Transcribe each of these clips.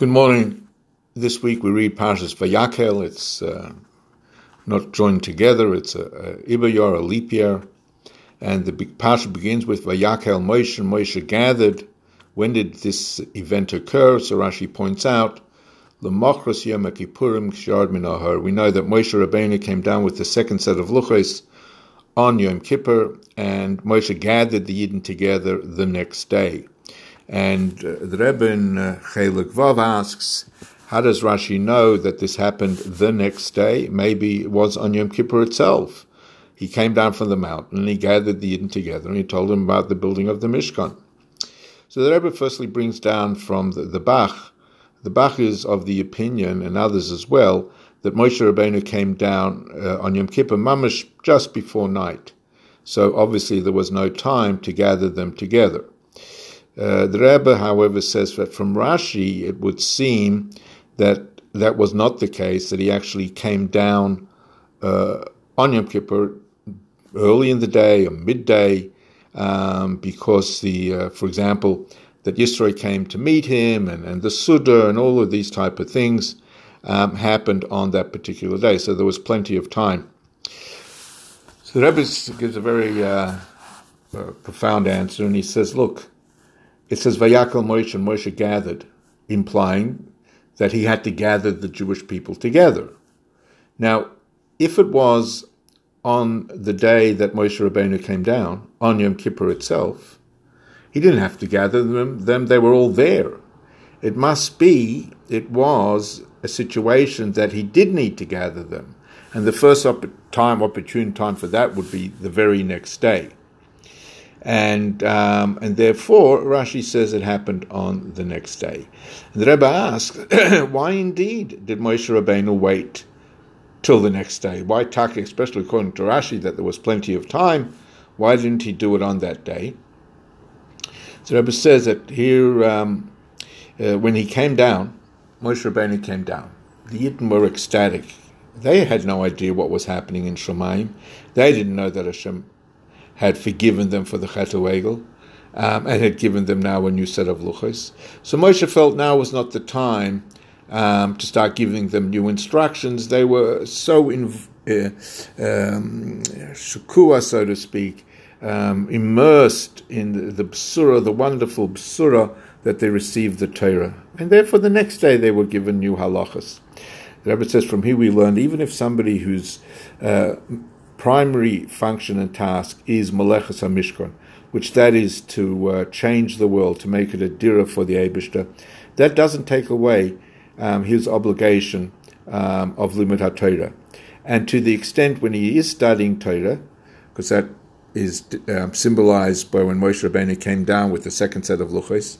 Good morning. This week we read Parshas Vayakhel. It's uh, not joined together. It's a, a Ibayar, a leap year. And the Parsha begins with Vayakhel Moshe. And Moshe gathered. When did this event occur? So Rashi points out, L'mochros Yom Kippurim Kshard Minahar. We know that Moshe Rabbeinu came down with the second set of luchos on Yom Kippur, and Moshe gathered the Yidden together the next day. And uh, the Rebbe in uh, Chelek Vav asks, how does Rashi know that this happened the next day? Maybe it was on Yom Kippur itself. He came down from the mountain and he gathered the Yidden together and he told them about the building of the Mishkan. So the Rebbe firstly brings down from the, the Bach. The Bach is of the opinion, and others as well, that Moshe Rabbeinu came down uh, on Yom Kippur, mamash just before night. So obviously there was no time to gather them together. Uh, the Rebbe, however, says that from Rashi it would seem that that was not the case, that he actually came down uh, on Yom Kippur early in the day or midday, um, because the, uh, for example, that Yisro came to meet him and, and the Suda and all of these type of things um, happened on that particular day. So there was plenty of time. So the Rebbe gives a very uh, uh, profound answer, and he says, look, it says Vayakhel Moshe and Moshe gathered, implying that he had to gather the Jewish people together. Now, if it was on the day that Moshe Rabbeinu came down, on Yom Kippur itself, he didn't have to gather them, them they were all there. It must be, it was a situation that he did need to gather them. And the first op- time, opportune time for that would be the very next day and um, and therefore Rashi says it happened on the next day. And the Rebbe asks, why indeed did Moshe Rabbeinu wait till the next day? Why especially according to Rashi, that there was plenty of time? Why didn't he do it on that day? The Rebbe says that here, um, uh, when he came down, Moshe Rabbeinu came down. The Yidden were ecstatic. They had no idea what was happening in Shamayim. They didn't know that Hashem had forgiven them for the Chet um, and had given them now a new set of luchos. So Moshe felt now was not the time um, to start giving them new instructions. They were so in uh, um, shukua, so to speak, um, immersed in the, the bsura, the wonderful bsura that they received the Torah, and therefore the next day they were given new halachas. The Rebbe says from here we learned even if somebody who's uh, primary function and task is Meleches HaMishkan, which that is to uh, change the world, to make it a dira for the Aibishter. That doesn't take away um, his obligation um, of Limud HaTorah. And to the extent when he is studying Torah, because that is um, symbolized by when Moshe Rabbeinu came down with the second set of luchos,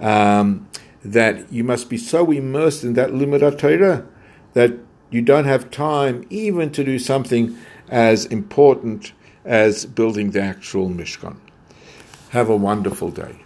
um, that you must be so immersed in that Limud HaTorah that you don't have time even to do something as important as building the actual Mishkan. Have a wonderful day.